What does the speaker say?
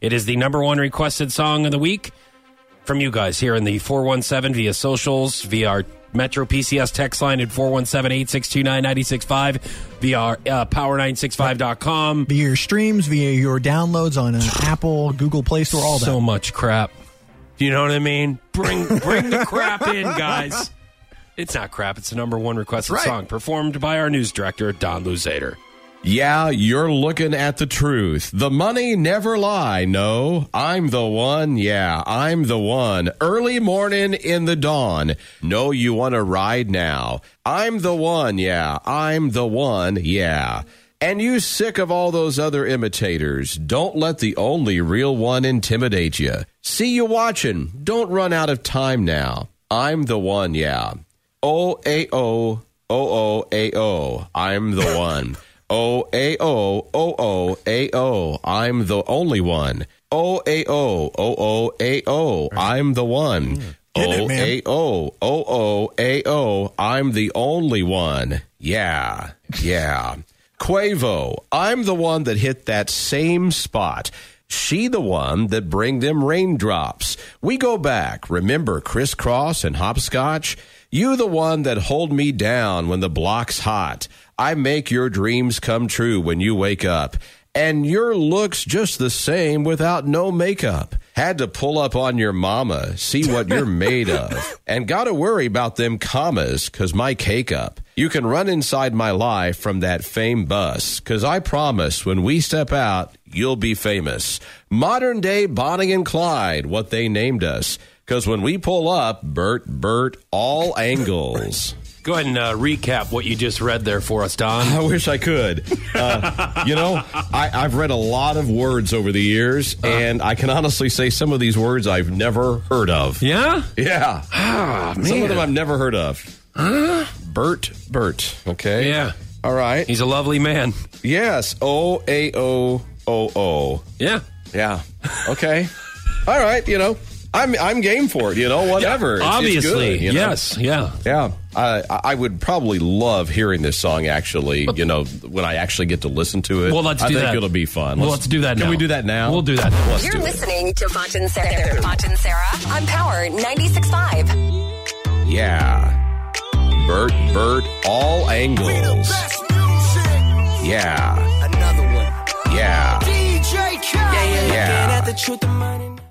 It is the number one requested song of the week from you guys here in the 417 via socials, via our Metro PCS text line at 417-862-9965, via our, uh, power965.com. Via your streams, via your downloads on uh, Apple, Google Play Store, all that. So much crap. You know what I mean? Bring bring the crap in, guys. It's not crap. It's the number one requested Right. song performed by our news director, Don Luzader. Yeah, you're looking at the truth. The money never lie. No, I'm the one. Yeah, I'm the one. Early morning in the dawn. No, you want to ride now. I'm the one. Yeah, I'm the one. Yeah. And you sick of all those other imitators. Don't let the only real one intimidate you. See you watching. Don't run out of time now. I'm the one. Yeah. O A O O O A O. I'm the one. O A O O O A O. I'm the only one. O A O O O A O. I'm the one. O. A O O O A O. I'm the only one. Yeah. Yeah. Quavo. I'm the one that hit that same spot. She the one that bring them raindrops. We go back. Remember crisscross and hopscotch? You the one that hold me down when the block's hot. I make your dreams come true when you wake up. And your looks just the same without no makeup. Had to pull up on your mama, see what you're made of. And gotta worry about them commas, cause my cake up. You can run inside my life from that fame bus, cause I promise when we step out, you'll be famous. Modern day Bonnie and Clyde, what they named us. Cause when we pull up, Bert, Bert, all angles. Go ahead and uh, recap what you just read there for us, Don. I wish I could. Uh, you know, I, I've read a lot of words over the years, and I can honestly say some of these words I've never heard of. Yeah? Yeah. Ah, Some man. of them I've never heard of. Huh? Bert, Bert. Okay. Yeah. All right. He's a lovely man. Yes. O A O O O. Yeah. Yeah. Okay. All right. You know, I'm I'm game for it. You know, whatever. It's- it's Obviously. good, you know? yes. Yeah. Yeah, I I would probably love hearing this song. Actually, you know, when I actually get to listen to it. Well, let's I do think that. it'll be fun. Well, let's do that Can now. we do that now? We'll do that. Let's You're do it. listening to Foch and Sarah. Foch and Sarah on Power 96.5. Yeah, Bert, Bert, all angles. Yeah, Another one. yeah, DJ Khaled. yeah. Looking at